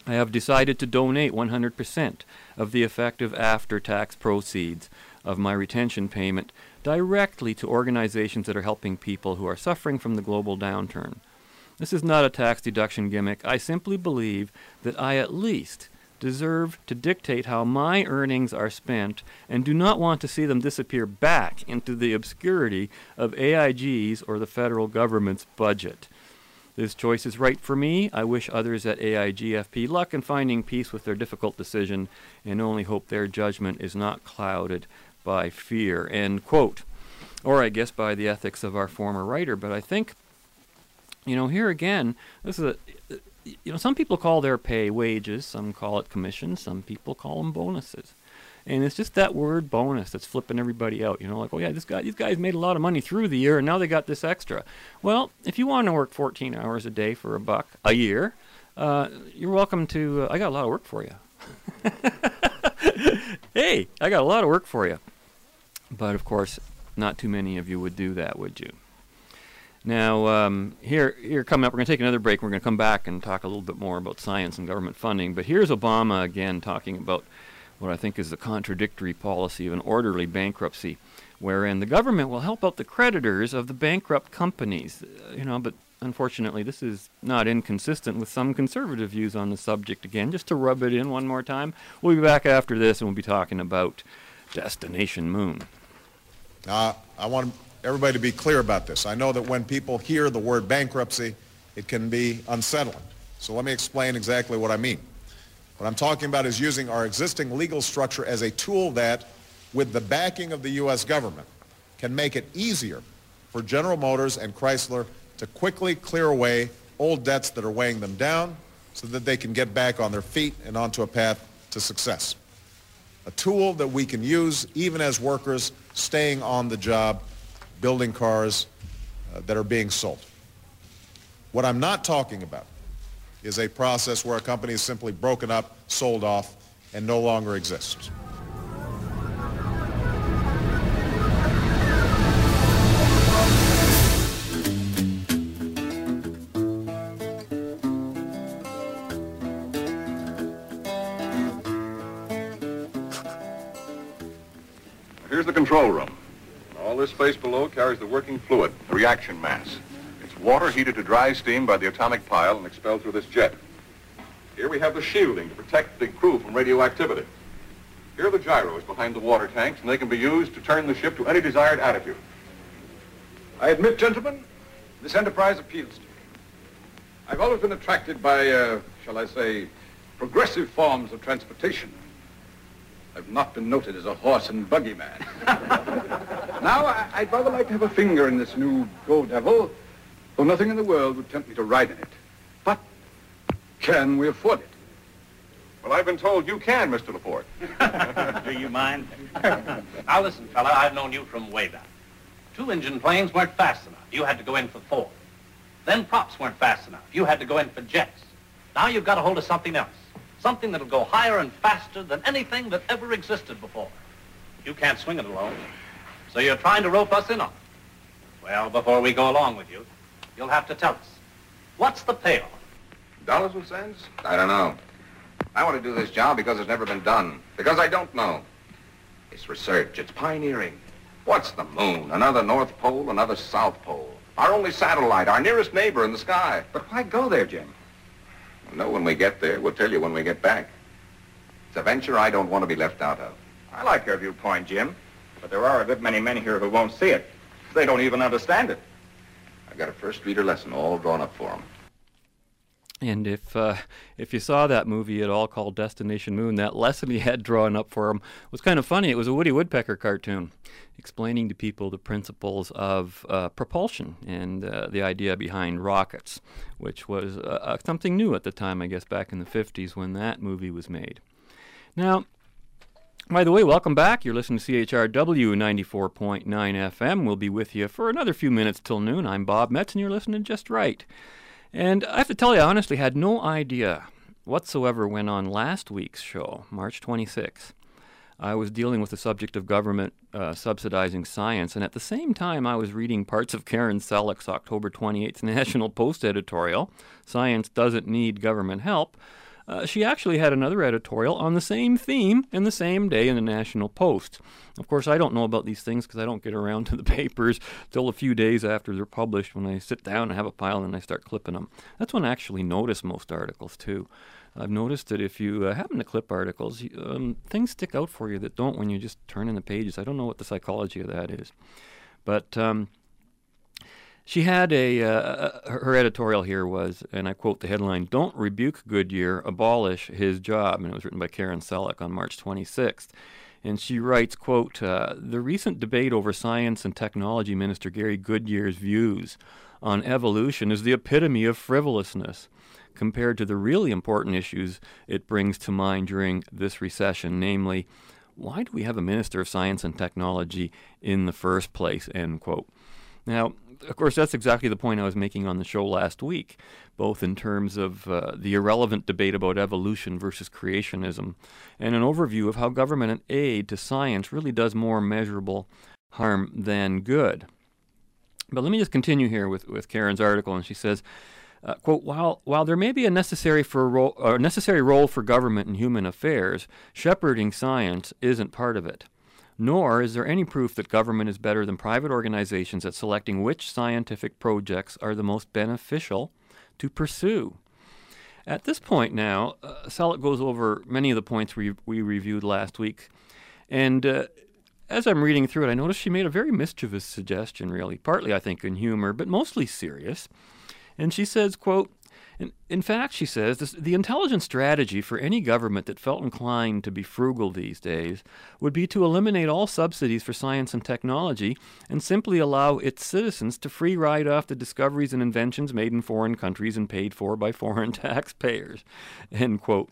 S4: I have decided to donate 100% of the effective after tax proceeds of my retention payment directly to organizations that are helping people who are suffering from the global downturn. This is not a tax deduction gimmick. I simply believe that I at least deserve to dictate how my earnings are spent and do not want to see them disappear back into the obscurity of AIG's or the federal government's budget. This choice is right for me. I wish others at AIGFP luck in finding peace with their difficult decision and only hope their judgment is not clouded by fear. End quote. Or I guess by the ethics of our former writer, but I think you know, here again, this is a, you know, some people call their pay wages, some call it commission, some people call them bonuses. And it's just that word bonus that's flipping everybody out. You know, like, oh yeah, this guy, these guys made a lot of money through the year, and now they got this extra. Well, if you want to work 14 hours a day for a buck a year, uh, you're welcome to. Uh, I got a lot of work for you. (laughs) hey, I got a lot of work for you. But of course, not too many of you would do that, would you? Now, um, here, here coming up, we're going to take another break. We're going to come back and talk a little bit more about science and government funding. But here's Obama again talking about what I think is the contradictory policy of an orderly bankruptcy, wherein the government will help out the creditors of the bankrupt companies. Uh, you know, but unfortunately, this is not inconsistent with some conservative views on the subject. Again, just to rub it in one more time, we'll be back after this and we'll be talking about Destination Moon.
S13: Uh, I want to everybody to be clear about this. I know that when people hear the word bankruptcy, it can be unsettling. So let me explain exactly what I mean. What I'm talking about is using our existing legal structure as a tool that, with the backing of the U.S. government, can make it easier for General Motors and Chrysler to quickly clear away old debts that are weighing them down so that they can get back on their feet and onto a path to success. A tool that we can use even as workers staying on the job building cars uh, that are being sold. What I'm not talking about is a process where a company is simply broken up, sold off, and no longer exists.
S14: Here's the control room this space below carries the working fluid, the reaction mass. It's water heated to dry steam by the atomic pile and expelled through this jet. Here we have the shielding to protect the crew from radioactivity. Here are the gyros behind the water tanks, and they can be used to turn the ship to any desired attitude.
S15: I admit, gentlemen, this enterprise appeals to me. I've always been attracted by, uh, shall I say, progressive forms of transportation. I've not been noted as a horse and buggy man. (laughs) now, I, would rather like to have a finger in this new Go Devil, though nothing in the world would tempt me to ride in it. But can we afford it?
S14: Well, I've been told you can, Mr. Laporte.
S16: (laughs) Do you mind? (laughs)
S17: now, listen, fella, I've known you from way back. Two-engine planes weren't fast enough. You had to go in for four. Then props weren't fast enough. You had to go in for jets. Now you've got a hold of something else. Something that'll go higher and faster than anything that ever existed before. You can't swing it alone. So you're trying to rope us in on it. Well, before we go along with you, you'll have to tell us. What's the payoff?
S14: Dollars and cents? I don't know. I want to do this job because it's never been done. Because I don't know.
S17: It's research. It's pioneering. What's the moon?
S14: Another North Pole, another South Pole. Our only satellite, our nearest neighbor in the sky.
S17: But why go there, Jim?
S14: Know when we get there. We'll tell you when we get back. It's a venture I don't want to be left out of.
S18: I like your viewpoint, Jim. But there are a good many men here who won't see it. They don't even understand it.
S14: I've got a first-reader lesson all drawn up for them.
S4: And if uh, if you saw that movie at all called Destination Moon, that lesson he had drawn up for him was kind of funny. It was a Woody Woodpecker cartoon explaining to people the principles of uh, propulsion and uh, the idea behind rockets, which was uh, uh, something new at the time, I guess, back in the 50s when that movie was made. Now, by the way, welcome back. You're listening to CHRW 94.9 FM. We'll be with you for another few minutes till noon. I'm Bob Metz, and you're listening just right. And I have to tell you, I honestly had no idea whatsoever when on last week's show, March 26th, I was dealing with the subject of government uh, subsidizing science, and at the same time, I was reading parts of Karen Selick's October 28th National Post editorial, Science Doesn't Need Government Help, uh, she actually had another editorial on the same theme in the same day in the National Post. Of course, I don't know about these things because I don't get around (laughs) to the papers till a few days after they're published when I sit down and have a pile and I start clipping them. That's when I actually notice most articles, too. I've noticed that if you uh, happen to clip articles, um, things stick out for you that don't when you just turn in the pages. I don't know what the psychology of that is. But. Um, she had a, uh, uh, her editorial here was, and I quote the headline, Don't Rebuke Goodyear, Abolish His Job. And it was written by Karen Selick on March 26th. And she writes, quote, uh, The recent debate over science and technology minister Gary Goodyear's views on evolution is the epitome of frivolousness compared to the really important issues it brings to mind during this recession, namely, why do we have a minister of science and technology in the first place, end quote. Now, of course, that's exactly the point I was making on the show last week, both in terms of uh, the irrelevant debate about evolution versus creationism and an overview of how government aid to science really does more measurable harm than good. But let me just continue here with, with Karen's article, and she says, uh, quote, while, while there may be a necessary, for a role, necessary role for government in human affairs, shepherding science isn't part of it. Nor is there any proof that government is better than private organizations at selecting which scientific projects are the most beneficial to pursue. At this point now, uh, goes over many of the points we, we reviewed last week. And uh, as I'm reading through it, I notice she made a very mischievous suggestion, really, partly, I think, in humor, but mostly serious. And she says, quote, in fact, she says, this, the intelligent strategy for any government that felt inclined to be frugal these days would be to eliminate all subsidies for science and technology and simply allow its citizens to free ride off the discoveries and inventions made in foreign countries and paid for by foreign (laughs) taxpayers. End quote.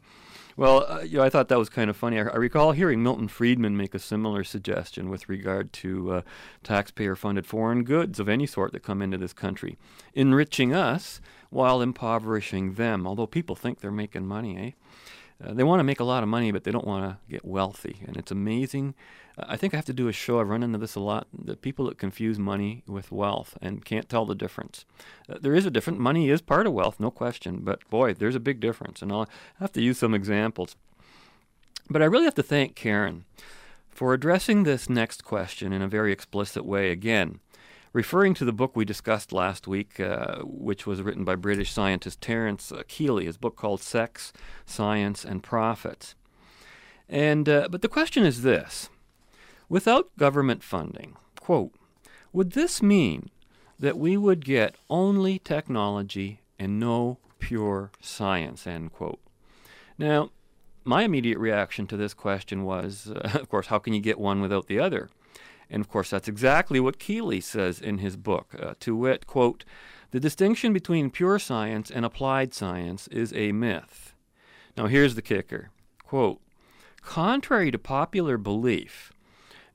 S4: Well, uh, you know, I thought that was kind of funny. I, I, recall hearing Milton Friedman make a similar suggestion with regard to uh, taxpayer-funded foreign goods of any sort that come into this country, enriching us while impoverishing them. Although people think they're making money, eh? Uh, they want to make a lot of money, but they don't want to get wealthy. And it's amazing. Uh, I think I have to do a show. I've run into this a lot. The people that confuse money with wealth and can't tell the difference. Uh, there is a difference. Money is part of wealth, no question. But boy, there's a big difference. And I'll have to use some examples. But I really have to thank Karen for addressing this next question in a very explicit way again referring to the book we discussed last week, uh, which was written by British scientist Terence Kealey, his book called Sex, Science, and Profits. And, uh, but the question is this without government funding, quote, would this mean that we would get only technology and no pure science, end quote? Now, my immediate reaction to this question was, uh, (laughs) of course, how can you get one without the other? And of course, that's exactly what Kealey says in his book. Uh, to wit, quote, the distinction between pure science and applied science is a myth. Now, here's the kicker quote, contrary to popular belief,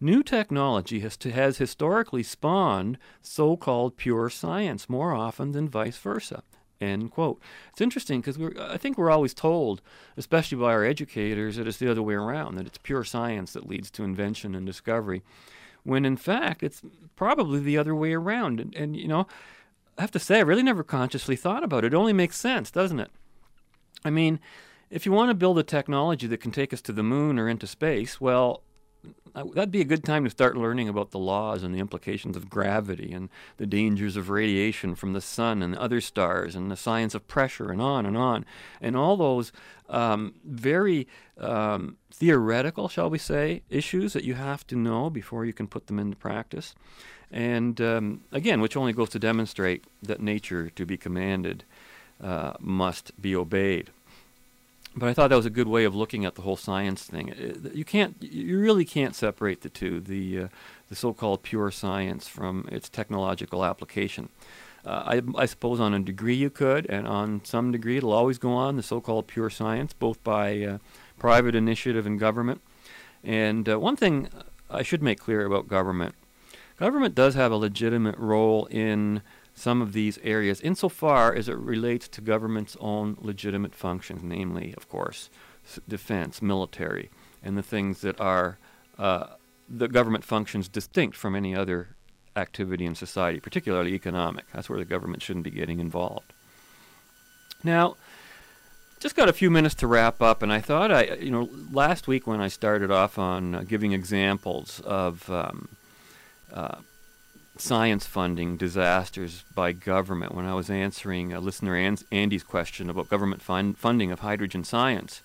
S4: new technology has, to, has historically spawned so called pure science more often than vice versa. End quote. It's interesting because I think we're always told, especially by our educators, that it's the other way around, that it's pure science that leads to invention and discovery when in fact it's probably the other way around. And, and you know, I have to say, I really never consciously thought about it. It only makes sense, doesn't it? I mean, if you want to build a technology that can take us to the moon or into space, well, that'd be a good time to start learning about the laws and the implications of gravity and the dangers of radiation from the sun and other stars and the science of pressure and on and on. And all those um, very um, theoretical, shall we say, issues that you have to know before you can put them into practice. And um, again, which only goes to demonstrate that nature to be commanded uh, must be obeyed but I thought that was a good way of looking at the whole science thing. Uh, you can't, you really can't separate the two, the uh, the so-called pure science from its technological application. Uh, I, I, suppose on a degree you could, and on some degree it'll always go on the so-called pure science, both by uh, private initiative and government. And uh, one thing I should make clear about government: government does have a legitimate role in some of these areas insofar as it relates to government's own legitimate functions, namely, of course, defense, military, and the things that are uh, the government functions distinct from any other activity in society, particularly economic. That's where the government shouldn't be getting involved. Now, just got a few minutes to wrap up, and I thought I, you know, last week when I started off on uh, giving examples of um, uh, science funding disasters by government when I was answering a listener Andy's question about government funding of hydrogen science.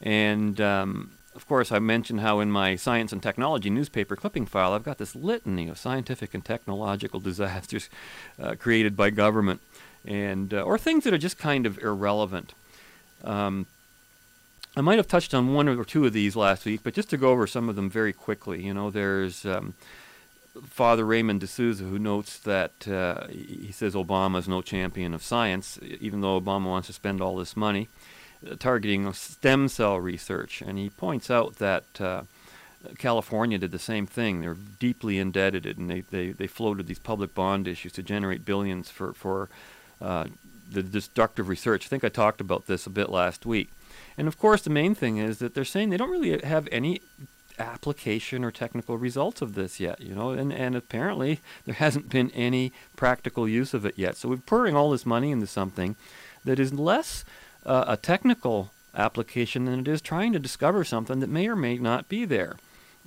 S4: And um, of course, I mentioned how in my science and technology newspaper clipping file, I've got this litany of scientific and technological disasters uh, created by government, and uh, or things that are just kind of irrelevant. Um, I might have touched on one or two of these last week, but just to go over some of them very quickly, you know, there's um, Father Raymond de Souza, who notes that uh, he says Obama is no champion of science, even though Obama wants to spend all this money uh, targeting stem cell research. And he points out that uh, California did the same thing. They're deeply indebted and they, they, they floated these public bond issues to generate billions for, for uh, the destructive research. I think I talked about this a bit last week. And of course, the main thing is that they're saying they don't really have any application or technical results of this yet, you know, and, and apparently there hasn't been any practical use of it yet. So we're pouring all this money into something that is less uh, a technical application than it is trying to discover something that may or may not be there.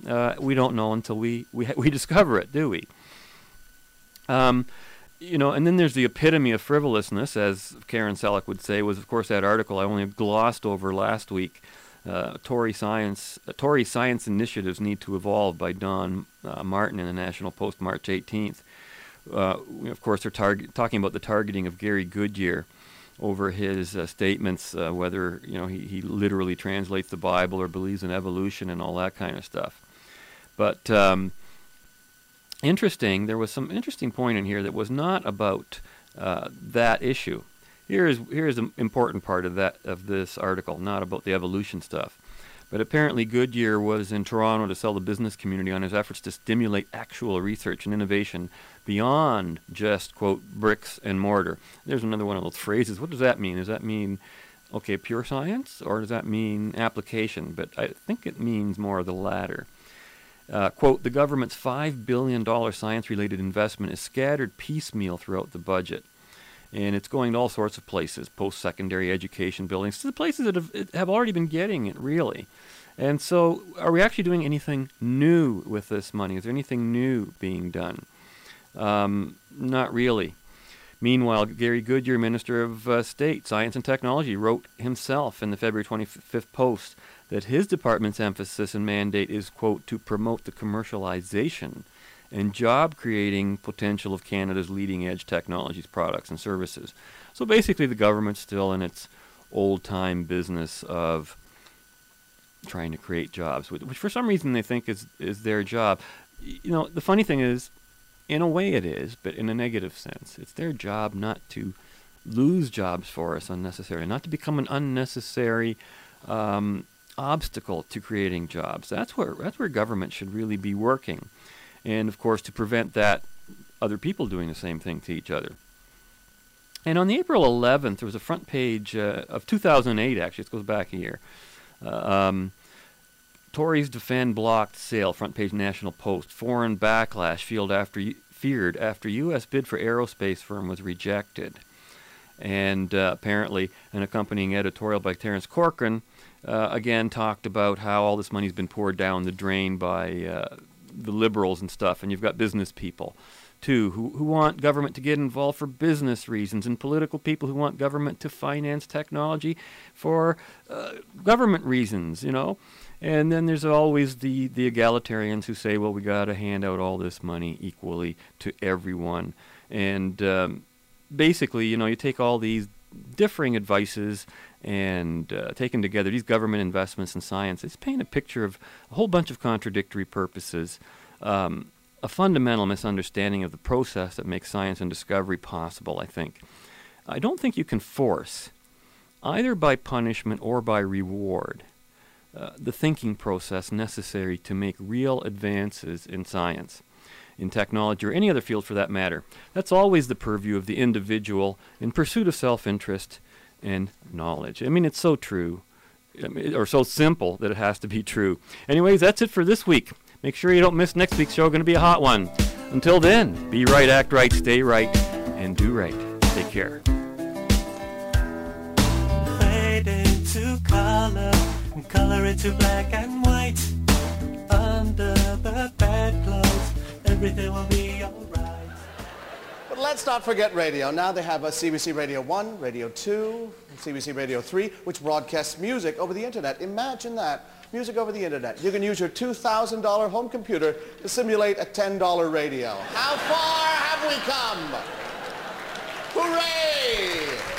S4: Uh, we don't know until we, we, (laughs) we discover it, do we? Um, you know, and then there's the epitome of frivolousness, as Karen Selick would say, was of course that article I only glossed over last week uh, Tory science uh, Tory science initiatives need to evolve by Don uh, Martin in the National Post March 18th. Uh, of course, they're talking about the targeting of Gary Goodyear over his uh, statements, whether you know he, he literally translates the Bible or believes in evolution and all that kind of stuff. But um, interesting, there was some interesting point in here that was not about that issue. Here is here is the important part of that of this article, not about the evolution stuff. But apparently, Goodyear was in Toronto to sell the business community on his efforts to stimulate actual research and innovation beyond just, quote, bricks and mortar. There's another one of those phrases. What does that mean? Does that mean, okay, pure science, or does that mean application? But I think it means more of the latter. Uh, quote, the government's $5 billion science related investment is scattered piecemeal throughout the budget and it's going to all sorts of places post secondary education buildings to the places that have, have already been getting it, really. And so, are we actually doing anything new with this money? Is there anything new being done? Um, not really. Meanwhile, Gary Goodyear, Minister of uh, State, Science and Technology, wrote himself in the February 25th Post that his department's emphasis and mandate is, quote, to promote the commercialization and job creating potential of Canada's leading edge technologies, products, and services. So basically, the government's still in its old time business of trying to create jobs, which, for some reason they think is, is their job. You know, the funny thing is, in a way it is, but in a negative sense. It's their job not to lose jobs for us unnecessarily, not to become an unnecessary um, obstacle to creating jobs. That's where that's where government should really be working and of course to prevent that other people doing the same thing to each other. And on the April 11th, there was a front page uh, of 2008, actually, it goes back a year. Uh, um, Tories defend blocked sale, front page National Post. Foreign backlash field after feared after U.S. bid for aerospace firm was rejected. And uh, apparently, an accompanying editorial by Terence Corcoran uh, again talked about how all this money's been poured down the drain by uh, the liberals and stuff, and you've got business people too who, who want government to get involved for business reasons, and political people who want government to finance technology for uh, government reasons, you know. And then there's always the, the egalitarians who say, well, we got to hand out all this money equally to everyone. And um, basically, you know, you take all these differing advices and uh, taken together, these government investments in science its painting a picture of a whole bunch of contradictory purposes, um, a fundamental misunderstanding of the process that makes science and discovery possible, I think. I don't think you can force, either by punishment or by reward, uh, the thinking process necessary to make real advances in science, in technology, or any other field for that matter. That's always the purview of the individual in pursuit of self interest and knowledge. I mean, it's so true, I mean, or so simple that it has to be true. Anyways, that's it for this week. Make sure you don't miss next week's show. Going to be a hot one. Until then, be right, act right, stay right, and do right. Take care. Fade into color, color into black and white. Under the bedclothes, everything will be alright. But let's not forget radio. Now they have a CBC Radio 1, Radio 2, CBC Radio 3, which broadcasts music over the internet. Imagine that. Music over the internet. You can use your $2,000 home computer to simulate a $10 radio. How far have we come? Hooray!